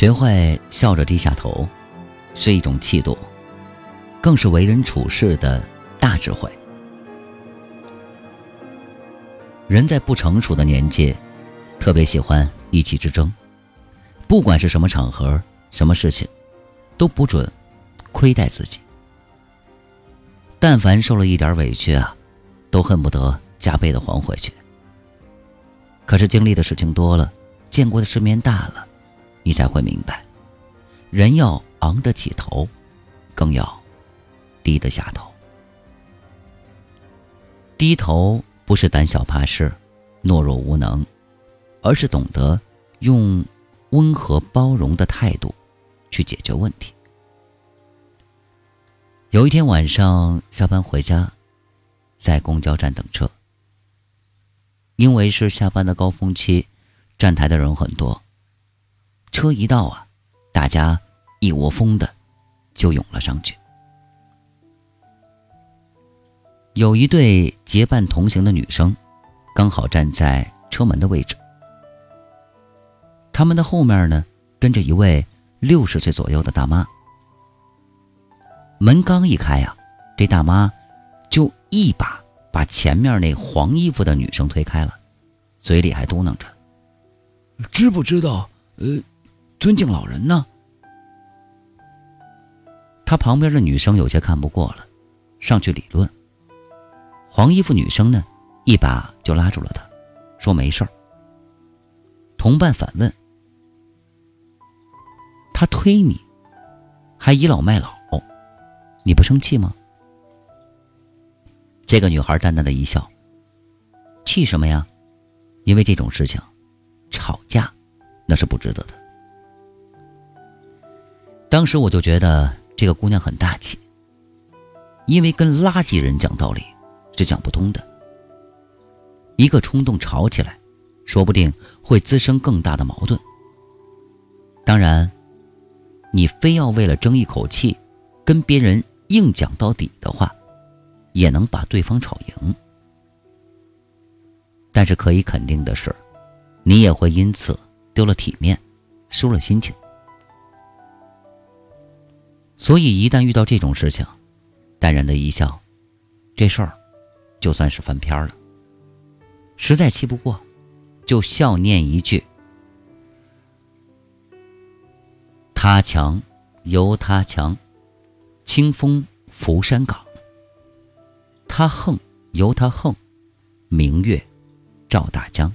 学会笑着低下头，是一种气度，更是为人处事的大智慧。人在不成熟的年纪，特别喜欢意气之争，不管是什么场合、什么事情，都不准亏待自己。但凡受了一点委屈啊，都恨不得加倍的还回去。可是经历的事情多了，见过的世面大了，你才会明白，人要昂得起头，更要低得下头。低头不是胆小怕事、懦弱无能，而是懂得用温和包容的态度去解决问题。有一天晚上下班回家，在公交站等车。因为是下班的高峰期，站台的人很多。车一到啊，大家一窝蜂的就涌了上去。有一对结伴同行的女生，刚好站在车门的位置。他们的后面呢，跟着一位六十岁左右的大妈。门刚一开呀，这大妈就一把把前面那黄衣服的女生推开了，嘴里还嘟囔着：“知不知道？呃，尊敬老人呢？”他旁边的女生有些看不过了，上去理论。黄衣服女生呢，一把就拉住了他，说：“没事儿。”同伴反问：“他推你，还倚老卖老？”你不生气吗？这个女孩淡淡的一笑。气什么呀？因为这种事情，吵架那是不值得的。当时我就觉得这个姑娘很大气，因为跟垃圾人讲道理是讲不通的。一个冲动吵起来，说不定会滋生更大的矛盾。当然，你非要为了争一口气，跟别人。硬讲到底的话，也能把对方吵赢。但是可以肯定的是，你也会因此丢了体面，输了心情。所以一旦遇到这种事情，淡然的一笑，这事儿就算是翻篇了。实在气不过，就笑念一句：“他强，由他强。”清风拂山岗，他横由他横，明月照大江。